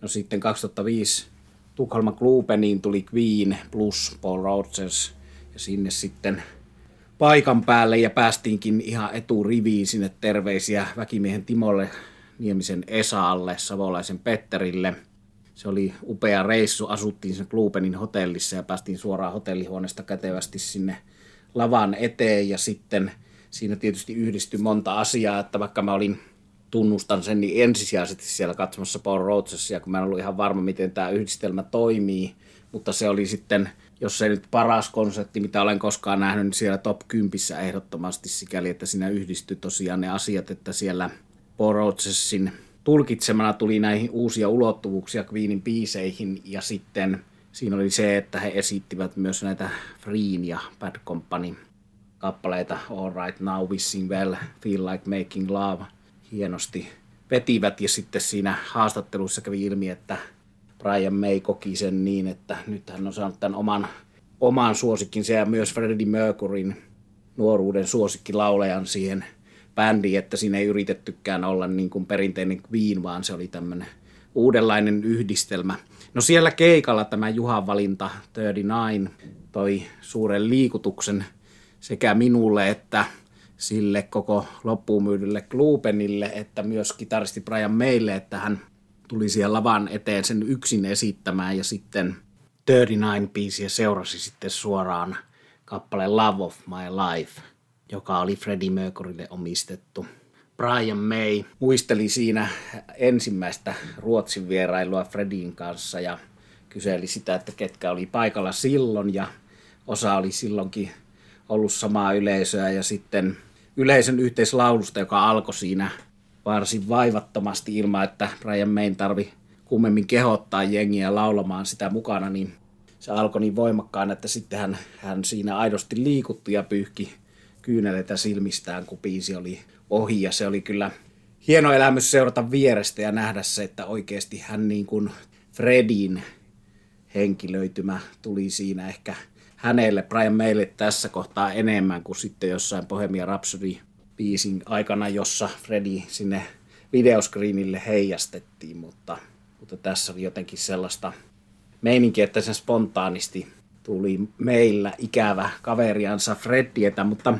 No sitten 2005 Tukholman Klubeniin tuli Queen plus Paul Rogers ja sinne sitten paikan päälle ja päästiinkin ihan eturiviin sinne terveisiä väkimiehen Timolle, Niemisen Esaalle, Savolaisen Petterille. Se oli upea reissu, asuttiin sen Klubenin hotellissa ja päästiin suoraan hotellihuoneesta kätevästi sinne lavan eteen. Ja sitten siinä tietysti yhdistyi monta asiaa, että vaikka mä olin tunnustan sen niin ensisijaisesti siellä katsomassa Paul Rogersia, kun mä en ollut ihan varma, miten tämä yhdistelmä toimii, mutta se oli sitten, jos se nyt paras konsepti, mitä olen koskaan nähnyt, niin siellä top 10 ehdottomasti sikäli, että siinä yhdistyi tosiaan ne asiat, että siellä Paul Rogersin tulkitsemana tuli näihin uusia ulottuvuuksia Queenin biiseihin ja sitten siinä oli se, että he esittivät myös näitä Freen ja Bad Company kappaleita All Right Now, Wishing Well, Feel Like Making Love – hienosti vetivät. Ja sitten siinä haastattelussa kävi ilmi, että Brian May koki sen niin, että nyt hän on saanut tämän oman, oman suosikkinsa ja myös Freddie Mercuryn nuoruuden suosikkilaulejan siihen bändiin, että siinä ei yritettykään olla niin kuin perinteinen Queen, vaan se oli tämmöinen uudenlainen yhdistelmä. No siellä keikalla tämä Juhan valinta 39 toi suuren liikutuksen sekä minulle että sille koko loppuun myydylle Klubenille, että myös kitaristi Brian Maylle, että hän tuli siellä lavan eteen sen yksin esittämään ja sitten 39 biisiä seurasi sitten suoraan kappale Love of My Life, joka oli Freddie Mercurylle omistettu. Brian May muisteli siinä ensimmäistä Ruotsin vierailua Fredin kanssa ja kyseli sitä, että ketkä oli paikalla silloin ja osa oli silloinkin ollut samaa yleisöä ja sitten yleisön yhteislaulusta, joka alkoi siinä varsin vaivattomasti ilman, että Brian Main tarvi kummemmin kehottaa jengiä laulamaan sitä mukana, niin se alkoi niin voimakkaan, että sitten hän, hän siinä aidosti liikutti ja pyyhki kyyneleitä silmistään, kun biisi oli ohi. Ja se oli kyllä hieno elämys seurata vierestä ja nähdä se, että oikeasti hän niin kuin Fredin henkilöitymä tuli siinä ehkä hänelle, Brian Maylle tässä kohtaa enemmän kuin sitten jossain Bohemia Rhapsody biisin aikana, jossa Freddy sinne videoscreenille heijastettiin, mutta, mutta tässä oli jotenkin sellaista meininkiä, että sen spontaanisti tuli meillä ikävä kaveriansa Freddietä, mutta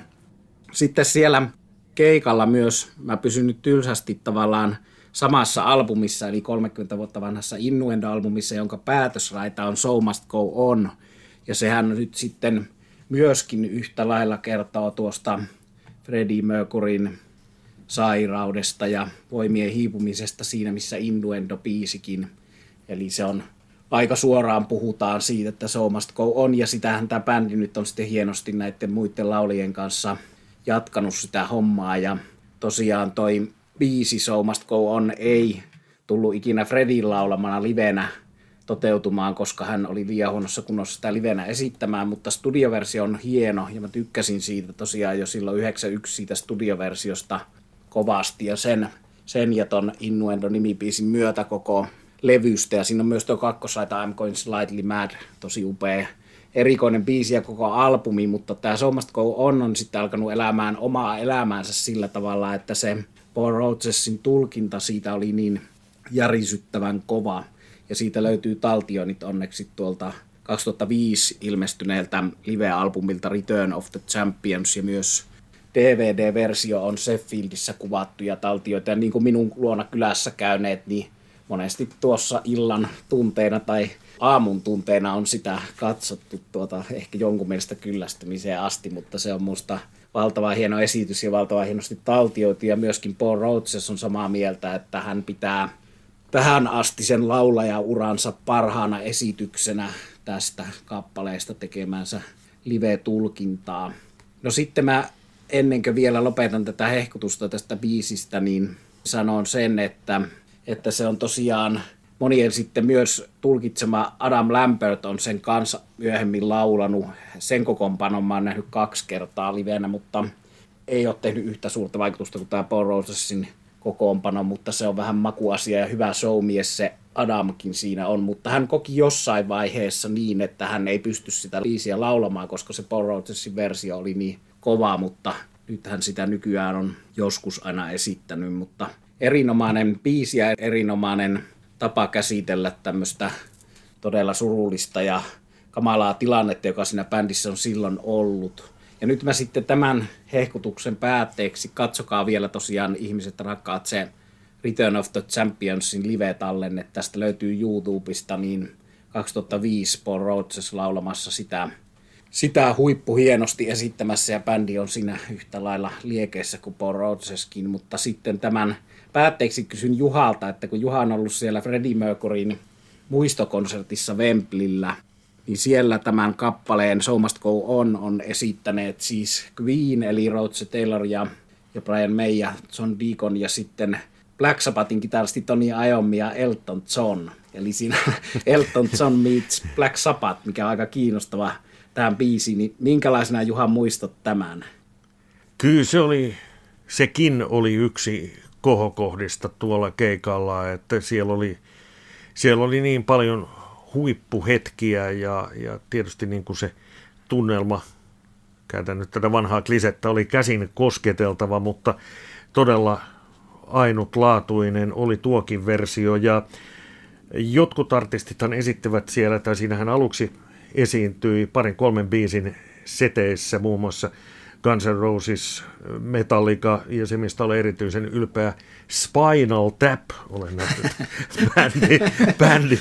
sitten siellä keikalla myös mä pysyn nyt tylsästi tavallaan samassa albumissa, eli 30 vuotta vanhassa Innuendo-albumissa, jonka päätösraita on So Must Go On – ja sehän nyt sitten myöskin yhtä lailla kertoo tuosta Freddie Mercuryn sairaudesta ja voimien hiipumisesta siinä, missä Innuendo biisikin. Eli se on aika suoraan puhutaan siitä, että So Must Go On, ja sitähän tämä bändi nyt on sitten hienosti näiden muiden laulien kanssa jatkanut sitä hommaa, ja tosiaan toi biisi So Must Go On ei tullut ikinä Fredin laulamana livenä toteutumaan, koska hän oli liian huonossa kunnossa sitä livenä esittämään, mutta studioversio on hieno ja mä tykkäsin siitä tosiaan jo silloin 91 siitä studioversiosta kovasti ja sen, sen ja ton Innuendo nimipiisin myötä koko levystä. Ja siinä on myös tuo kakkosaita I'm Going Slightly Mad, tosi upea erikoinen biisi ja koko albumi, mutta tämä So Must Go On on sitten alkanut elämään omaa elämäänsä sillä tavalla, että se Paul Rogersin tulkinta siitä oli niin järisyttävän kova, ja siitä löytyy taltioinnit onneksi tuolta 2005 ilmestyneeltä live-albumilta Return of the Champions. Ja myös DVD-versio on Sheffieldissä kuvattuja taltioita. Ja niin kuin minun luona kylässä käyneet, niin monesti tuossa illan tunteina tai aamun tunteina on sitä katsottu tuota, ehkä jonkun mielestä kyllästymiseen asti, mutta se on musta valtava hieno esitys ja valtava hienosti taltioitu ja myöskin Paul Rhodes on samaa mieltä, että hän pitää tähän asti sen laulajauransa parhaana esityksenä tästä kappaleesta tekemänsä live-tulkintaa. No sitten mä ennen kuin vielä lopetan tätä hehkutusta tästä biisistä, niin sanon sen, että, että se on tosiaan monien sitten myös tulkitsema Adam Lambert on sen kanssa myöhemmin laulanut. Sen kokoonpanon mä oon nähnyt kaksi kertaa livenä, mutta ei ole tehnyt yhtä suurta vaikutusta kuin tämä Paul Rosesin kokoonpano, mutta se on vähän makuasia ja hyvä showmies se Adamkin siinä on, mutta hän koki jossain vaiheessa niin, että hän ei pysty sitä biisiä laulamaan, koska se Paul Rogersin versio oli niin kova, mutta nythän sitä nykyään on joskus aina esittänyt, mutta erinomainen biisi ja erinomainen tapa käsitellä tämmöistä todella surullista ja kamalaa tilannetta, joka siinä bändissä on silloin ollut. Ja nyt mä sitten tämän hehkutuksen päätteeksi, katsokaa vielä tosiaan ihmiset rakkaat se Return of the Championsin live-tallenne. Tästä löytyy YouTubesta, niin 2005 Paul Rhodes laulamassa sitä, sitä huippu hienosti esittämässä ja bändi on siinä yhtä lailla liekeissä kuin Paul Rhodeskin, mutta sitten tämän päätteeksi kysyn Juhalta, että kun Juha on ollut siellä Freddie Mercuryn muistokonsertissa Wemblillä, niin siellä tämän kappaleen Show Must Go On on esittäneet siis Queen, eli Rhodes Taylor ja, ja Brian May ja John Deacon ja sitten Black Sabbathin kitaristi Tony Iommi ja Elton John. Eli siinä Elton John meets Black Sabbath, mikä on aika kiinnostava tähän biisiin. Niin minkälaisena Juha muistot tämän? Kyllä se oli, sekin oli yksi kohokohdista tuolla keikalla, että siellä oli, siellä oli niin paljon huippuhetkiä ja, ja tietysti niin kuin se tunnelma, käytän nyt tätä vanhaa klisettä, oli käsin kosketeltava, mutta todella ainutlaatuinen oli tuokin versio. Ja jotkut artistithan esittivät siellä, tai siinähän aluksi esiintyi parin kolmen biisin seteissä, muun muassa Guns N' Roses, Metallica ja se, mistä olen erityisen ylpeä, Spinal Tap, olen nähnyt bändi, bändi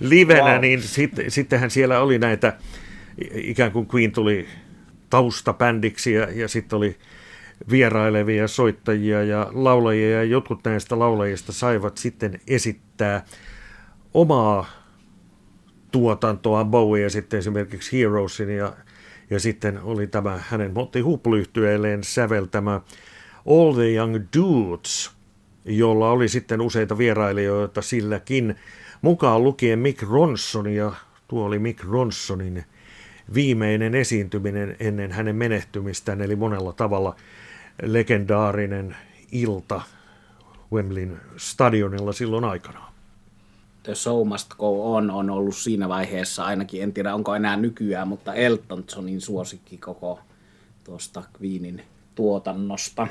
livenä, wow. niin sit, sittenhän siellä oli näitä, ikään kuin Queen tuli taustabändiksi ja, ja sitten oli vierailevia soittajia ja laulajia ja jotkut näistä laulajista saivat sitten esittää omaa tuotantoa Bowie sitten esimerkiksi Heroesin ja, ja sitten oli tämä hänen Monty Hoople-yhtyeelleen säveltämä All the Young Dudes, jolla oli sitten useita vierailijoita silläkin, mukaan lukien Mick Ronson ja tuo oli Mick Ronsonin viimeinen esiintyminen ennen hänen menehtymistään, eli monella tavalla legendaarinen ilta Wembleyn stadionilla silloin aikanaan. The Show Must Go On on ollut siinä vaiheessa ainakin, en tiedä onko enää nykyään, mutta Elton Johnin suosikki koko tuosta Queenin tuotannosta.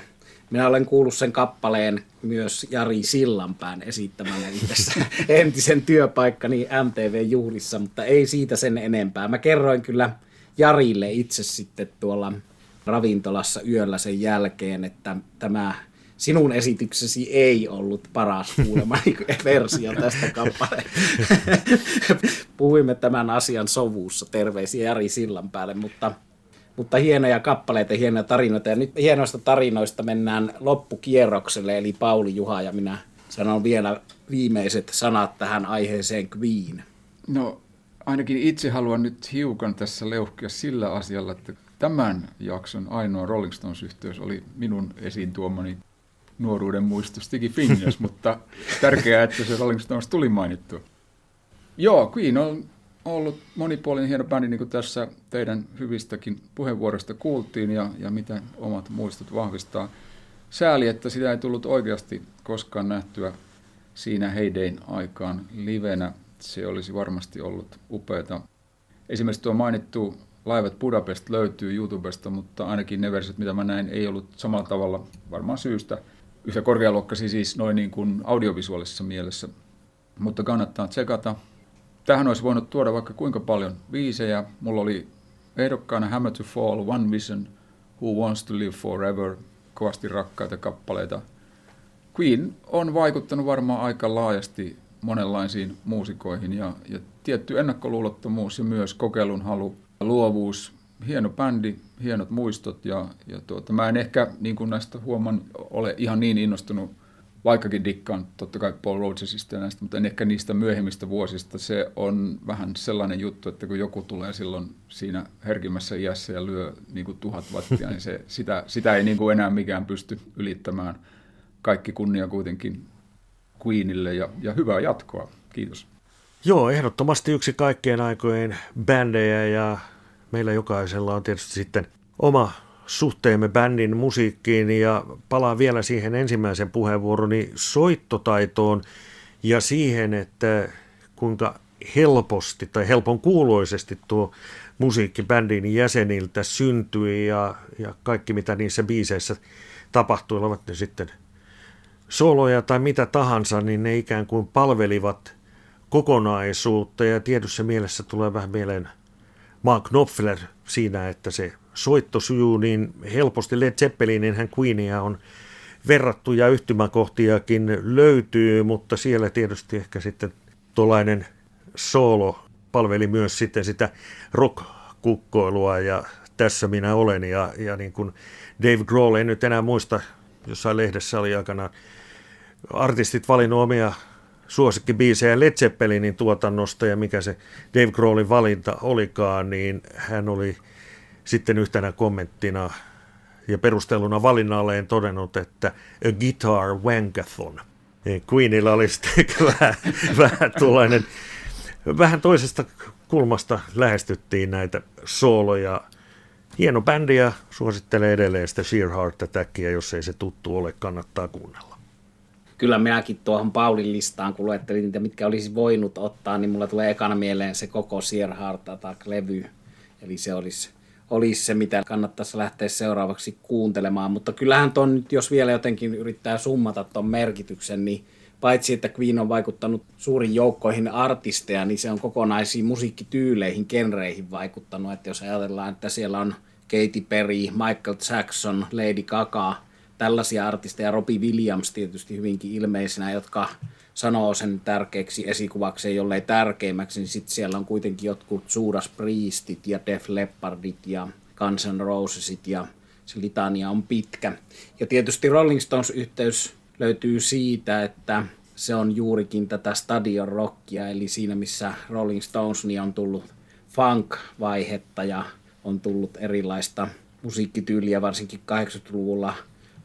Minä olen kuullut sen kappaleen myös Jari Sillanpään esittämänä yhdessä entisen työpaikkani MTV-juhlissa, mutta ei siitä sen enempää. Mä kerroin kyllä Jarille itse sitten tuolla ravintolassa yöllä sen jälkeen, että tämä sinun esityksesi ei ollut paras kuulema versio tästä kappaleesta. Puhuimme tämän asian sovussa. Terveisiä Jari Sillan päälle, mutta, mutta hienoja kappaleita, hienoja tarinoita. Ja nyt hienoista tarinoista mennään loppukierrokselle, eli Pauli, Juha ja minä sanon vielä viimeiset sanat tähän aiheeseen Queen. No ainakin itse haluan nyt hiukan tässä leuhkia sillä asialla, että tämän jakson ainoa Rolling Stones-yhteys oli minun esiin tuomani nuoruuden muisto Sticky Fingers, mutta tärkeää, että se Rolling Stones tuli mainittu. Joo, Queen on ollut monipuolinen hieno bändi, niin kuin tässä teidän hyvistäkin puheenvuoroista kuultiin ja, ja mitä omat muistot vahvistaa. Sääli, että sitä ei tullut oikeasti koskaan nähtyä siinä Heidein aikaan livenä. Se olisi varmasti ollut upeata. Esimerkiksi tuo mainittu Laivat Budapest löytyy YouTubesta, mutta ainakin ne versiot, mitä mä näin, ei ollut samalla tavalla varmaan syystä yhtä korkealuokkaisia siis noin niin kuin audiovisuaalisessa mielessä. Mutta kannattaa tsekata. Tähän olisi voinut tuoda vaikka kuinka paljon viisejä. Mulla oli ehdokkaana Hammer to Fall, One Vision, Who Wants to Live Forever, kovasti rakkaita kappaleita. Queen on vaikuttanut varmaan aika laajasti monenlaisiin muusikoihin ja, ja tietty ennakkoluulottomuus ja myös kokeilun halu luovuus, hieno bändi, hienot muistot ja, ja tuota, mä en ehkä niin kuin näistä huoman ole ihan niin innostunut, vaikkakin dikkaan totta kai Paul Rogers ja näistä, mutta en ehkä niistä myöhemmistä vuosista. Se on vähän sellainen juttu, että kun joku tulee silloin siinä herkimmässä iässä ja lyö niin kuin tuhat wattia, niin se, sitä, sitä ei niin kuin enää mikään pysty ylittämään. Kaikki kunnia kuitenkin Queenille ja, ja hyvää jatkoa. Kiitos. Joo, ehdottomasti yksi kaikkien aikojen bändejä ja meillä jokaisella on tietysti sitten oma suhteemme bändin musiikkiin ja palaan vielä siihen ensimmäisen puheenvuoroni soittotaitoon ja siihen, että kuinka helposti tai helpon kuuloisesti tuo musiikki bändin jäseniltä syntyi ja, ja kaikki mitä niissä biiseissä tapahtui, ovat ne sitten soloja tai mitä tahansa, niin ne ikään kuin palvelivat kokonaisuutta. Ja tietyssä mielessä tulee vähän mieleen Mark Knopfler siinä, että se soitto sujuu niin helposti. Led Zeppelinin hän Queenia on verrattu ja yhtymäkohtiakin löytyy, mutta siellä tietysti ehkä sitten tuollainen solo palveli myös sitten sitä rock-kukkoilua ja tässä minä olen ja, ja niin kuin Dave Grohl, en nyt enää muista, jossain lehdessä oli aikana artistit valinnut omia suosikkibiisejä Led Zeppelinin tuotannosta ja mikä se Dave Grohlin valinta olikaan, niin hän oli sitten yhtenä kommenttina ja perusteluna valinnalleen todennut, että a guitar wankathon. Queenilla oli sitten vähän, vähän tuollainen, vähän toisesta kulmasta lähestyttiin näitä sooloja. Hieno bändi ja suosittelee edelleen sitä Sheer Heart Attackia, jos ei se tuttu ole, kannattaa kuunnella. Kyllä minäkin tuohon Paulin listaan, kun luettelin niitä, mitkä olisi voinut ottaa, niin mulla tulee ekana mieleen se koko Sheer Heart Attack-levy. Eli se olisi olisi se, mitä kannattaisi lähteä seuraavaksi kuuntelemaan. Mutta kyllähän ton nyt, jos vielä jotenkin yrittää summata ton merkityksen, niin paitsi että Queen on vaikuttanut suurin joukkoihin artisteja, niin se on kokonaisiin musiikkityyleihin, genreihin vaikuttanut. Että jos ajatellaan, että siellä on Katy Perry, Michael Jackson, Lady Gaga, tällaisia artisteja, Robbie Williams tietysti hyvinkin ilmeisenä, jotka sanoo sen tärkeäksi esikuvaksi, jollei tärkeimmäksi, niin sitten siellä on kuitenkin jotkut Judas Priestit ja Def Leppardit ja Guns N' Rosesit ja se litania on pitkä. Ja tietysti Rolling Stones-yhteys löytyy siitä, että se on juurikin tätä stadion rockia, eli siinä missä Rolling Stones niin on tullut funk-vaihetta ja on tullut erilaista musiikkityyliä varsinkin 80-luvulla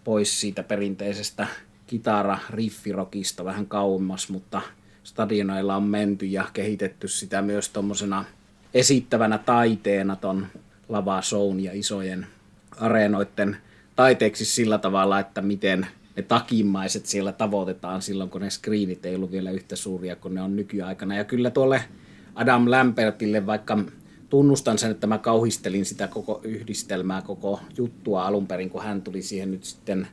pois siitä perinteisestä kitara riffirokista vähän kauemmas, mutta stadioneilla on menty ja kehitetty sitä myös tuommoisena esittävänä taiteena ton lava shown ja isojen areenoiden taiteeksi sillä tavalla, että miten ne takimmaiset siellä tavoitetaan silloin, kun ne screenit ei ollut vielä yhtä suuria kuin ne on nykyaikana. Ja kyllä tuolle Adam Lambertille, vaikka tunnustan sen, että mä kauhistelin sitä koko yhdistelmää, koko juttua alun perin, kun hän tuli siihen nyt sitten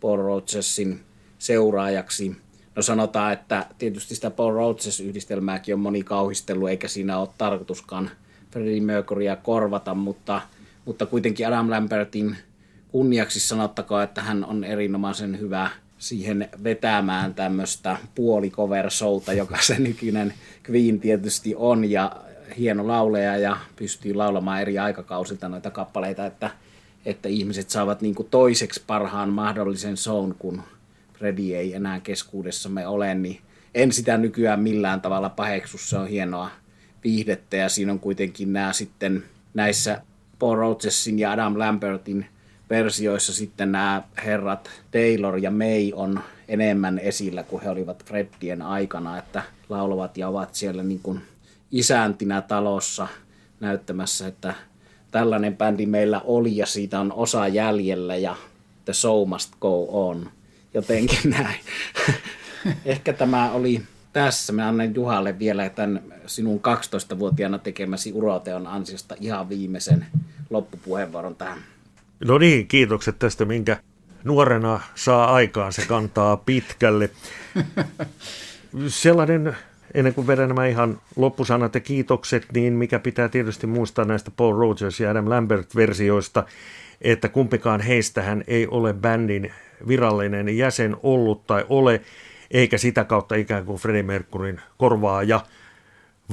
Paul Rogersin seuraajaksi. No sanotaan, että tietysti sitä Paul Rhodes-yhdistelmääkin on moni kauhistellut, eikä siinä ole tarkoituskaan Freddie Mercurya korvata, mutta, mutta kuitenkin Adam Lambertin kunniaksi sanottakaa, että hän on erinomaisen hyvä siihen vetämään tämmöistä puolikover showta, joka se nykyinen Queen tietysti on, ja hieno lauleja ja pystyy laulamaan eri aikakausilta noita kappaleita, että, että ihmiset saavat niin kuin toiseksi parhaan mahdollisen shown, kun Freddy ei enää keskuudessamme ole, niin en sitä nykyään millään tavalla paheksu. Se on hienoa viihdettä ja siinä on kuitenkin nämä sitten näissä Paul Rogesin ja Adam Lambertin versioissa sitten nämä herrat Taylor ja May on enemmän esillä kuin he olivat Freddien aikana, että laulavat ja ovat siellä niin kuin isäntinä talossa näyttämässä, että tällainen bändi meillä oli ja siitä on osa jäljellä ja the show must go on jotenkin näin. Ehkä tämä oli tässä. Mä annan Juhalle vielä tämän sinun 12-vuotiaana tekemäsi uroteon ansiosta ihan viimeisen loppupuheenvuoron tähän. No niin, kiitokset tästä, minkä nuorena saa aikaan, se kantaa pitkälle. Sellainen, ennen kuin vedän nämä ihan loppusanat ja kiitokset, niin mikä pitää tietysti muistaa näistä Paul Rogers ja Adam Lambert-versioista, että kumpikaan heistähän ei ole bändin virallinen jäsen ollut tai ole, eikä sitä kautta ikään kuin Freddie Mercuryn korvaaja,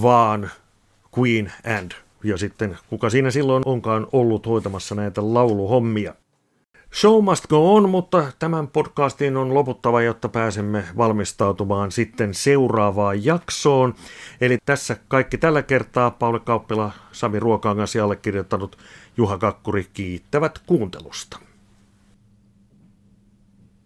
vaan Queen and. Ja sitten kuka siinä silloin onkaan ollut hoitamassa näitä lauluhommia. Show must go on, mutta tämän podcastin on loputtava, jotta pääsemme valmistautumaan sitten seuraavaan jaksoon. Eli tässä kaikki tällä kertaa. Pauli Kauppila, Sami Ruokangas ja allekirjoittanut Juha Kakkuri kiittävät kuuntelusta.